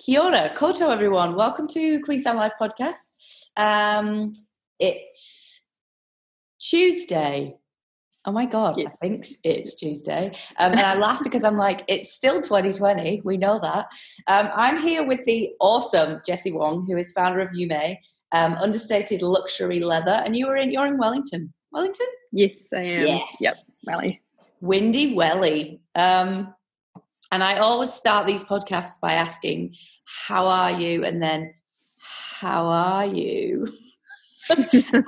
Kia ora, koutou everyone. Welcome to Queenstown Live podcast. Um, it's Tuesday. Oh my god, Yeah. I think it's Tuesday, um, and I laugh because I'm like, it's still 2020. We know that. Um, I'm here with the awesome Jessie Wong, who is founder of Yu Mei, um, understated luxury leather, and you are in you're in Wellington. Wellington, Yes, I am. Yes. Yep, Rally. Windy Welly. Um, and I always start these podcasts by asking, "How are you?" and then, "How are you?"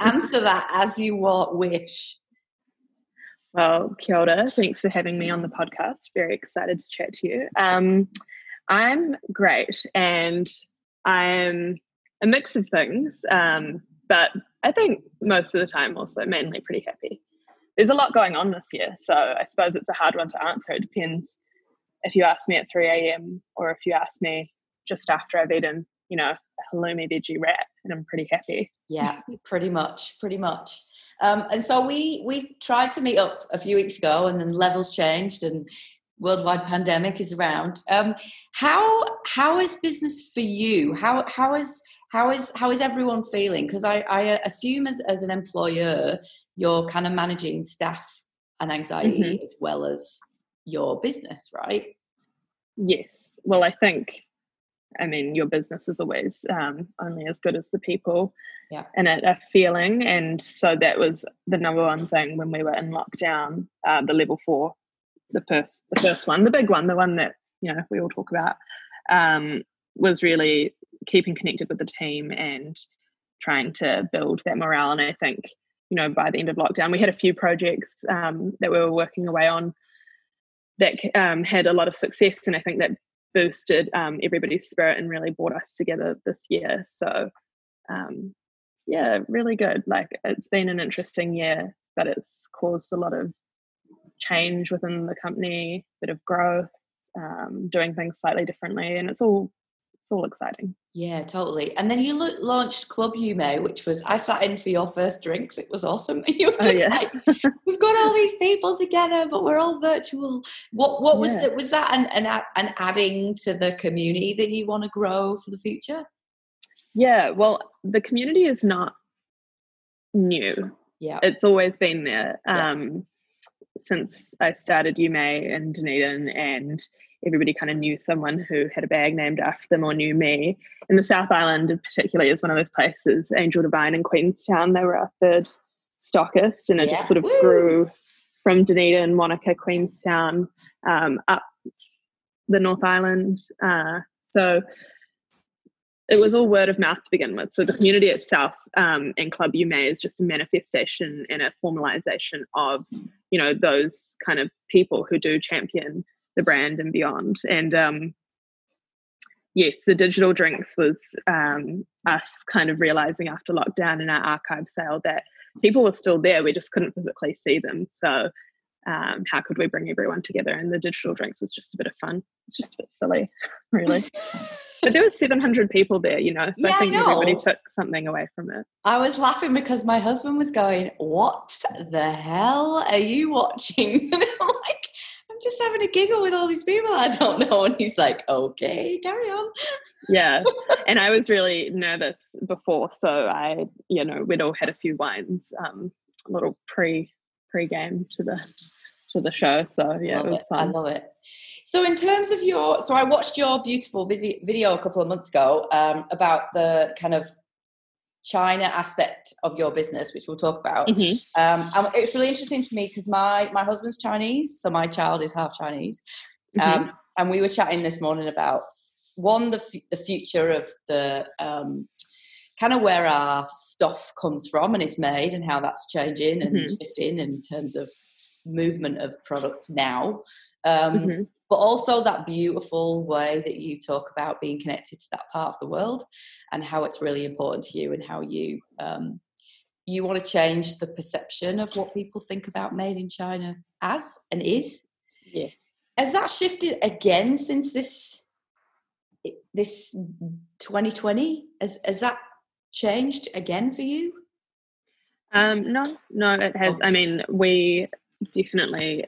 Answer that as you wa- wish. Well, kia ora. Thanks for having me on the podcast. Very excited to chat to you. Um, I'm great and I'm a mix of things, um, but I think most of the time also mainly pretty happy. There's a lot going on this year, so I suppose it's a hard one to answer. It depends if you ask me at 3 a.m. or if you ask me just after I've eaten, you know, a halloumi veggie wrap, and I'm pretty happy. Yeah, pretty much, pretty much. Um, and so we we tried to meet up a few weeks ago, and then levels changed, and worldwide pandemic is around. Um, how how is business for you? How how is how is how is everyone feeling? Because I, I assume as as an employer, you're kind of managing staff and anxiety Mhm. as well as your business, right? Yes. Well, I think, I mean, your business is always um, only as good as the people Yeah. in it are feeling. And so that was the number one thing when we were in lockdown, uh, the level four, the first, the first one, the big one, the one that, you know, we all talk about, um, was really keeping connected with the team and trying to build that morale. And I think, you know, by the end of lockdown, we had a few projects um, that we were working away on that um, had a lot of success, and I think that boosted um, everybody's spirit and really brought us together this year. So, um, yeah, really good. Like it's been an interesting year, but it's caused a lot of change within the company, bit of growth, um, doing things slightly differently, and it's all it's all exciting. Yeah, totally. And then you lo- launched Club Yu Mei, which was I sat in for your first drinks. It was awesome. You were Oh, yeah. like, we've got all these people together, but we're all virtual. What what was Yeah. it? Was that an, an an adding to the community that you want to grow for the future? Yeah, well, the community is not new. Yeah, it's always been there Yeah. um, since I started Yu Mei and Dunedin, and everybody kind of knew someone who had a bag named after them or knew me. And the South Island, particularly, is one of those places. Angel Divine in Queenstown, they were our third stockist, and it Yeah. just sort of Woo! grew from Dunedin, Monica, Queenstown, um, up the North Island. Uh, so it was all word of mouth to begin with. So the community itself um, and Club Yu Mei is just a manifestation and a formalization of, you know, those kind of people who do champion the brand and beyond. And um, yes, the digital drinks was um, us kind of realizing after lockdown in our archive sale that people were still there. We just couldn't physically see them. So um, how could we bring everyone together? And the digital drinks was just a bit of fun. It's just a bit silly, really. but there was 700 people there, you know, so Yeah, I I think everybody took something away from it. I was laughing because my husband was going, "What the hell are you watching?" And I'm like, "I'm just having a giggle with all these people I don't know." And he's like, "Okay, carry on." Yeah. and I was really nervous before. So I, you know, we'd all had a few wines, um, a little pre pre game to the to the show. So yeah, love it was it. I fun. love it. So, in terms of your, so I watched your beautiful video a couple of months ago um, about the kind of China aspect of your business, which we'll talk about. Mhm. Um, and it's really interesting to me because my my husband's Chinese, so my child is half Chinese, Mhm. um, and we were chatting this morning about one the f- the future of the um, kind of where our stuff comes from and is made and how that's changing and Mhm. shifting in terms of movement of product now um, Mhm. But also that beautiful way that you talk about being connected to that part of the world and how it's really important to you and how you um, you want to change the perception of what people think about made in China as and is. Yeah. Has that shifted again since this this 2020? Has has that changed again for you? Um, no, no, it has. Oh. I mean, we definitely,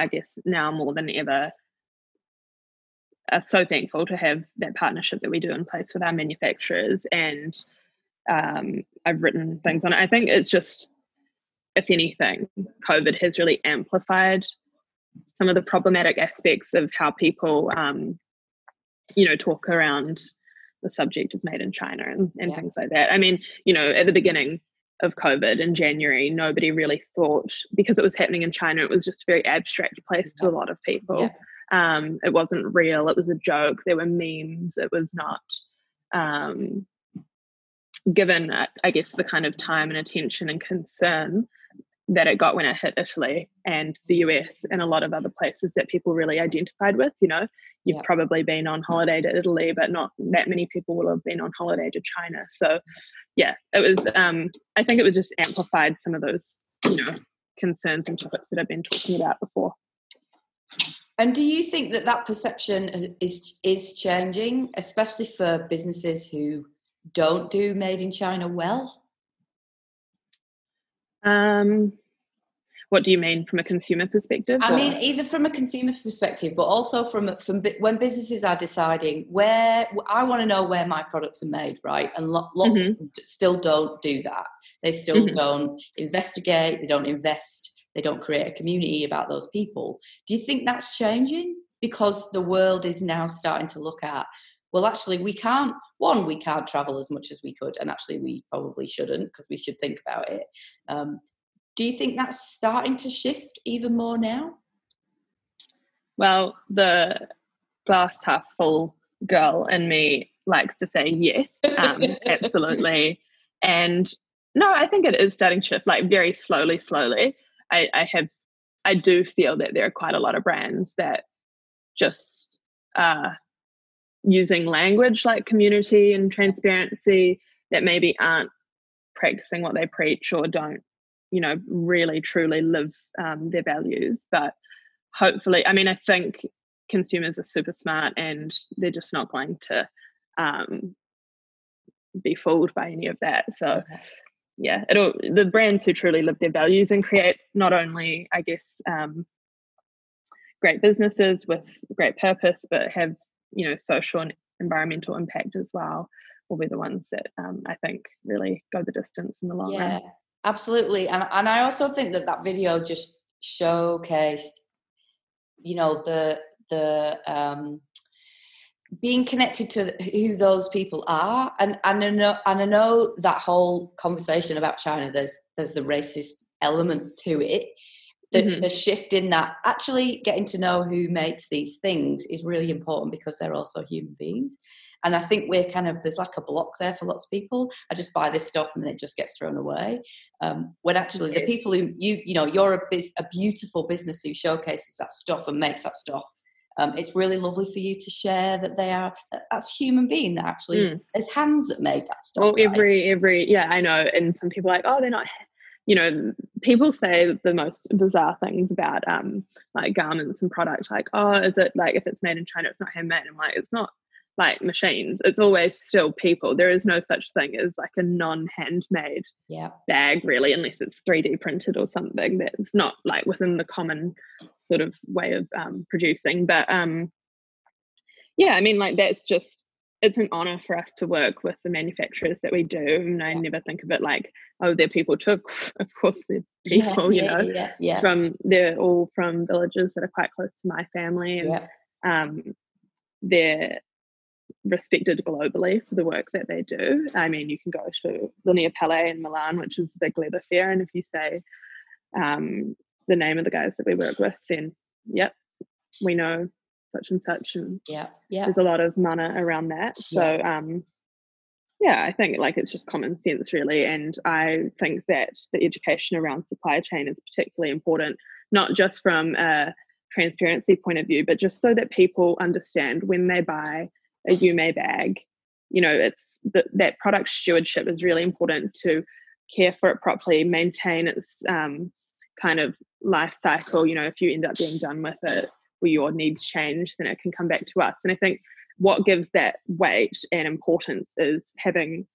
I guess now more than ever, are so thankful to have that partnership that we do in place with our manufacturers. And um, I've written things on it. I think it's just, if anything, COVID has really amplified some of the problematic aspects of how people, um, you know, talk around the subject of made in China and, and yeah. things like that. I mean, you know, at the beginning of COVID in January, nobody really thought because it was happening in China, it was just a very abstract place yeah. to a lot of people. Yeah. Um, it wasn't real. It was a joke. There were memes. It was not um, given, uh, I guess, the kind of time and attention and concern that it got when it hit Italy and the US and a lot of other places that people really identified with. You know, you've yeah. probably been on holiday to Italy, but not that many people will have been on holiday to China. So, yeah, it was. Um, I think it was just amplified some of those, you know, concerns and topics that I've been talking about before. And do you think that that perception is is changing, especially for businesses who don't do made in China well? Um, what do you mean from a consumer perspective? I or? mean, either from a consumer perspective, but also from from when businesses are deciding where I want to know where my products are made, right? And lots mm-hmm. of them still don't do that. They still mm-hmm. don't investigate. They don't invest. They don't create a community about those people. Do you think that's changing because the world is now starting to look at? Well, actually, we can't. One, we can't travel as much as we could, and actually, we probably shouldn't because we should think about it. Um, do you think that's starting to shift even more now? Well, the glass half full girl in me likes to say yes, um, absolutely. And no, I think it is starting to shift, like very slowly, slowly. I, I have, I do feel that there are quite a lot of brands that just uh, using language like community and transparency that maybe aren't practicing what they preach or don't you know really truly live um, their values. But hopefully i mean i think consumers are super smart and they're just not going to um, be fooled by any of that. So yeah it'll the brands who truly live their values and create not only i guess um, great businesses with great purpose but have you know social and environmental impact as well will be the ones that um, i think really go the distance in the long run. yeah. run Absolutely, and and I also think that that video just showcased, you know, the the um, being connected to who those people are, and and I know and I know that whole conversation about China. There's there's the racist element to it. The, mm-hmm. the shift in that actually getting to know who makes these things is really important because they're also human beings and I think we're kind of, there's like a block there for lots of people. I just buy this stuff and then it just gets thrown away. Um, when actually the people who, you, you know, you're a, biz, a beautiful business who showcases that stuff and makes that stuff. Um, it's really lovely for you to share that they are that's human being that actually mm. there's hands that made that stuff. Well, every right? every yeah, I know, and some people are like, oh, they're not you know, people say the most bizarre things about um like garments and products, like, oh, is it like if it's made in China, it's not handmade? I'm like, it's not like machines. It's always still people. There is no such thing as like a non-handmade yeah. bag, really, unless it's 3D printed or something that's not like within the common sort of way of um, producing. But um, yeah, I mean, like that's just it's an honor for us to work with the manufacturers that we do. And I yeah. never think of it like, oh, they're people too. Of course, they're people. Yeah, you know, yeah, yeah, from they're all from villages that are quite close to my family, and um, they're respected globally for the work that they do. I mean, you can go to Linea Pelle in Milan, which is the big leather fair, and if you say um, the name of the guys that we work with, then yep, we know such and such, and yeah, yeah, there's a lot of mana around that. So, yeah. um, yeah, I think like it's just common sense, really, and I think that the education around supply chain is particularly important, not just from a transparency point of view, but just so that people understand when they buy a Yu Mei bag, you know, it's that that product stewardship is really important to care for it properly, maintain its um, kind of life cycle. You know, if you end up being done with it or your needs change, then it can come back to us. And I think what gives that weight and importance is having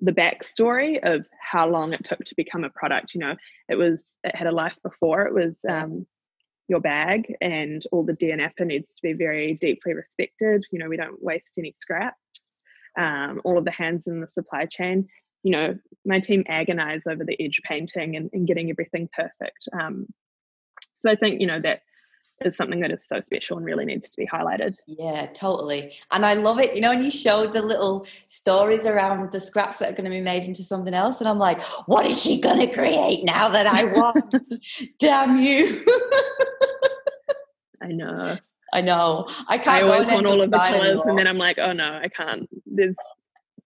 the backstory of how long it took to become a product. You know, it was it had a life before. It was um, your bag and all the DNAPA needs to be very deeply respected. You know, we don't waste any scraps. Um, all of the hands in the supply chain. You know, my team agonize over the edge painting and, and getting everything perfect. Um, so I think, you know, that is something that is so special and really needs to be highlighted. Yeah, totally. And I love it. You know, and you showed the little stories around the scraps that are going to be made into something else. And I'm like, what is she going to create now that I want? Damn you. I know. I know. I can't. I always want all of the colors, anymore. and then I'm like, oh no, I can't. There's,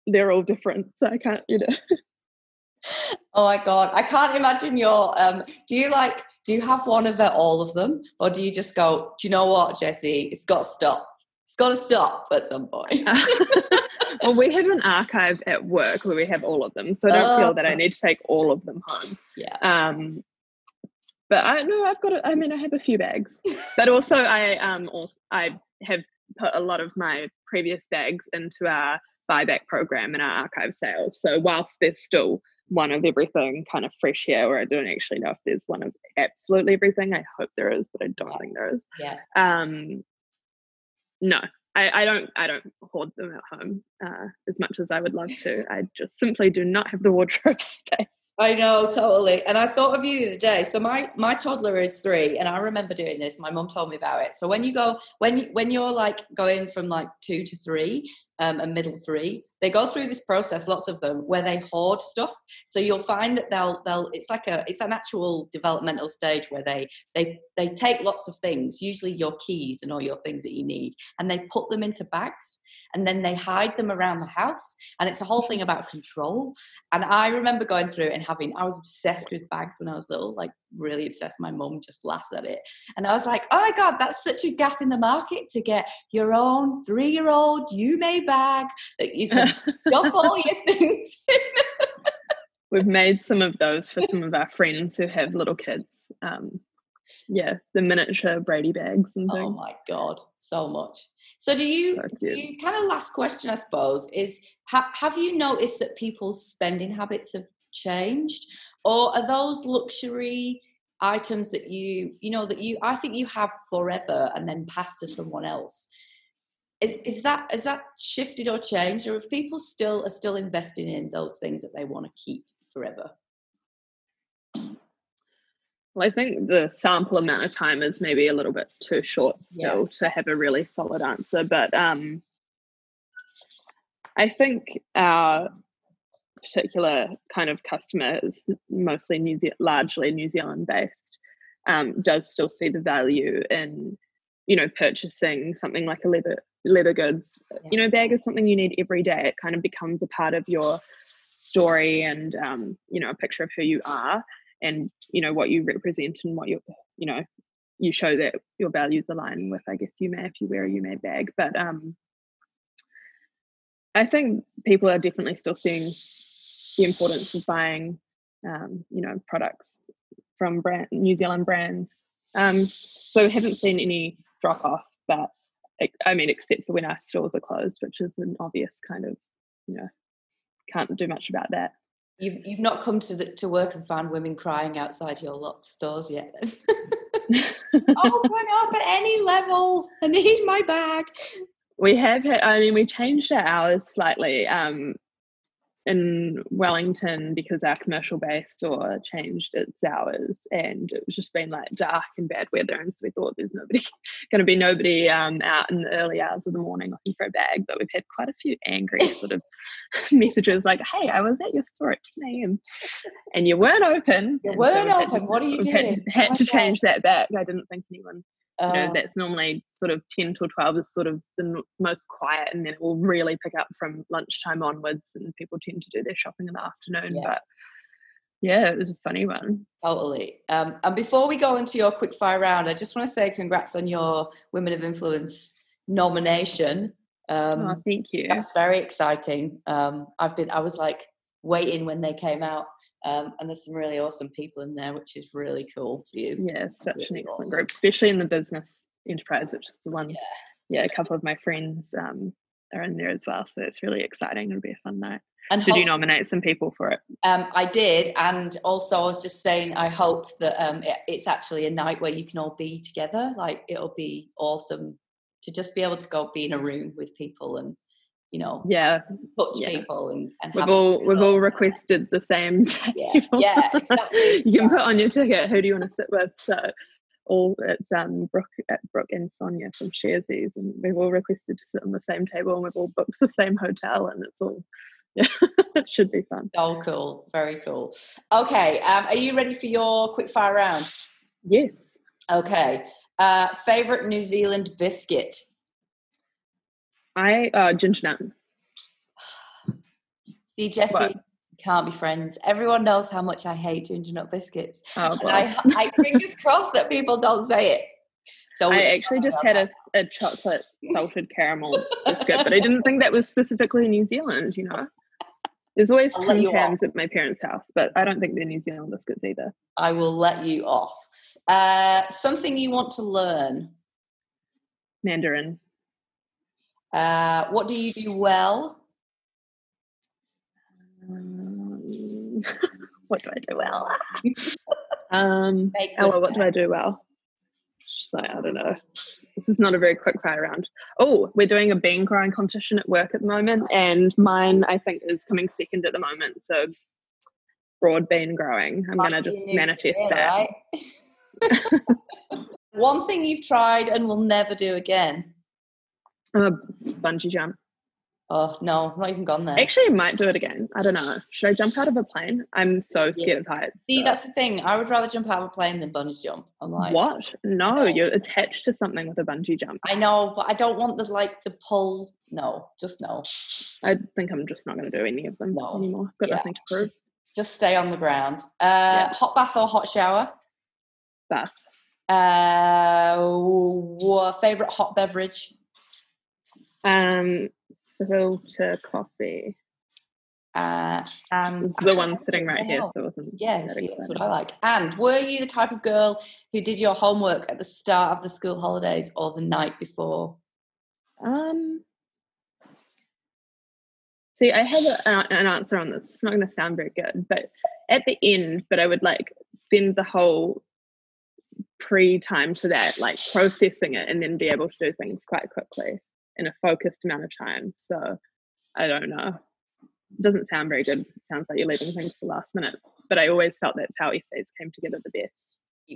they're all different, so I can't. You know. oh my god, I can't imagine your. Um, do you like? Do you have one of all of them, or do you just go? Do you know what, Jessie? It's got to stop. It's got to stop at some point. well, we have an archive at work where we have all of them, so I don't oh. feel that I need to take all of them home. Yeah. Um, but I know I've got. A, I mean, I have a few bags, but also I um also I have put a lot of my previous bags into our buyback program and our archive sales. So whilst there's still one of everything kind of fresh here, where I don't actually know if there's one of absolutely everything. I hope there is, but I don't think there is. Yeah. Um. No, I, I don't. I don't hoard them at home uh, as much as I would love to. I just simply do not have the wardrobe space. I know totally. And I thought of you the other day. So my my toddler is three, and I remember doing this. My mum told me about it. So when you go when when you're like going from like two to three, um, and middle three, they go through this process. Lots of them where they hoard stuff. So you'll find that they'll they'll it's like a it's an actual developmental stage where they they they take lots of things, usually your keys and all your things that you need, and they put them into bags and then they hide them around the house. And it's a whole thing about control. And I remember going through and having, I was obsessed with bags when I was little, like really obsessed. My mum just laughed at it. And I was like, oh my God, that's such a gap in the market to get your own three year old Yu Mei bag that you can dump all your things in. We've made some of those for some of our friends who have little kids. Um, yeah, the miniature Brady bags and oh things. Oh my god, so much. So do you, do you kind of last question, I suppose, is ha- have you noticed that people's spending habits have changed, or are those luxury items that you you know that you I think you have forever and then pass to someone else? Is, is that is that shifted or changed, or if people still are still investing in those things that they want to keep forever? Well, I think the sample amount of time is maybe a little bit too short still yeah. to have a really solid answer. But um, I think our particular kind of customer is mostly New Zealand, largely New Zealand based, um, does still see the value in, you know, purchasing something like a leather leather goods. Yeah. You know, bag is something you need every day. It kind of becomes a part of your story and um, you know a picture of who you are and you know what you represent and what you you know you show that your values align with i guess Yu Mei if you wear a Yu Mei bag but um i think people are definitely still seeing the importance of buying um, you know products from brand new zealand brands um so haven't seen any drop off but i mean except for when our stores are closed which is an obvious kind of you know can't do much about that You've you've not come to the, to work and found women crying outside your locked stores yet. Open up at any level. I need my bag. We have had. I mean, we changed our hours slightly. Um, in Wellington because our commercial base store changed its hours and it was just been like dark and bad weather and so we thought there's nobody going to be nobody um, out in the early hours of the morning looking for a bag but we've had quite a few angry sort of messages like hey I was at your store at 10 a.m and you weren't open. You weren't so open. What are you doing? had, had to change that back. I didn't think anyone you know, uh. that's normally sort of 10 till 12 is sort of the most quiet and then it will really pick up from lunchtime onwards and people tend to do their shopping in the afternoon yeah. but yeah it was a funny one. Totally. Um, and before we go into your quick fire round i just want to say congrats on your women of influence nomination. Um, oh, thank you. that's very exciting. Um, i've been i was like waiting when they came out um, and there's some really awesome people in there, which is really cool for you. Yeah, such really an excellent awesome. group, especially in the business enterprise, which is the one. Yeah, yeah a couple of my friends um, are in there as well. So it's really exciting. It'll be a fun night. And Did you nominate some people for it? Um, I did, and also I was just saying, I hope that um, it, it's actually a night where you can all be together. Like it'll be awesome to just be able to go be in a room with people and you know Yeah, touch Yeah. people and, and we've all we've all requested the same table. yeah, exactly. you can put on your ticket who do you want to sit with. So all it's um Brooke at Brooke and Sonya from Sharesies, and we've all requested to sit on the same table, and we've all booked the same hotel, and it's all yeah, it should be fun. Oh, cool. Very cool. Okay. Um, are you ready for your quick fire round? Yes, Okay. Uh, favorite New Zealand biscuit? I uh ginger nut. See, Jessie, What? can't be friends. Everyone knows how much I hate ginger nut biscuits. Oh, And I, I fingers crossed that people don't say it. So I actually just had a, a chocolate salted caramel biscuit, but I didn't think that was specifically New Zealand, you know. There's always Tim. Tams at my parents' house, but I don't think they're New Zealand biscuits either. I will let you off. Uh, something you want to learn. Mandarin. Uh, what do you do well? Um, what do I do well? um, Make good Ella, what do I do well? She's like, I don't know. This is not a very quick fire round. Oh, we're doing a bean growing competition at work at the moment, and mine I think is coming second at the moment. So broad bean growing. I'm gonna just manifest career, that. right? One thing you've tried and will never do again. Uh, bungee jump. Oh no, not even gone there. Actually, I might do it again. I don't know. Should I jump out of a plane? I'm so scared of heights. See, so- that's the thing. I would rather jump out of a plane than bungee jump. I'm like, what? No, No. you're attached to something with a bungee jump. I know, but I don't want the like the pull. No, just no. I think I'm just not going to do any of them No. anymore. Got Yeah. nothing to prove. Just stay on the ground. Uh, Hot bath or hot shower? Bath. Uh, favorite hot beverage? Um, filter coffee. Uh, is the one sitting right here, so it wasn't. Yeah, that see, that's what. I like. And were you the type of girl who did your homework at the start of the school holidays or the night before? Um. See, I have a, an an answer on this. It's not going to sound very good, but at the end, but I would like spend the whole pre time to that, like processing it, and then be able to do things quite quickly in a focused amount of time. So I don't know. It doesn't sound very good. It sounds like you're leaving things to last minute. But I always felt that's how essays came together the best.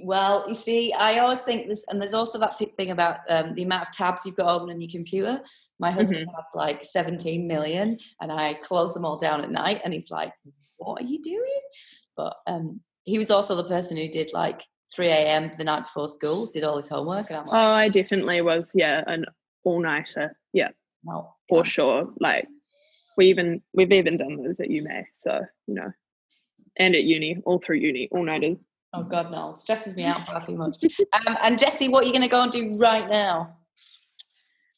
Well, you see, I always think this, and there's also that thing about um, the amount of tabs you've got open on your computer. My husband has like 17 million, and I close them all down at night, and he's like, "What are you doing?" But um, he was also the person who did like 3 a.m. the night before school, did all his homework, and I'm like, Oh, I definitely was, yeah, an all nighter. Yeah. "No, for yeah. sure. Like we even we've even done those at Yu Mei, so you know, and at uni, all through uni, all nighters. Oh God, no! Stresses me out far too much." Um, and Jessie, what are you going to go and do right now?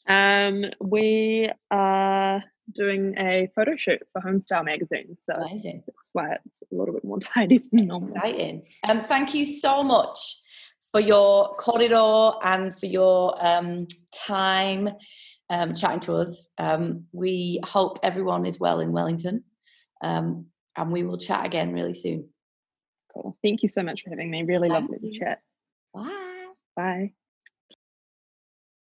Um, we are doing a photo shoot for Homestyle magazine, so that's why it's a little bit more tidy than normal. Exciting. Um, thank you so much for your kōrero and for your um, time um, chatting to us. Um, we hope everyone is well in Wellington, um, and we will chat again really soon. Cool. Thank you so much for having me. Really Thank lovely you. to chat. Bye. Bye.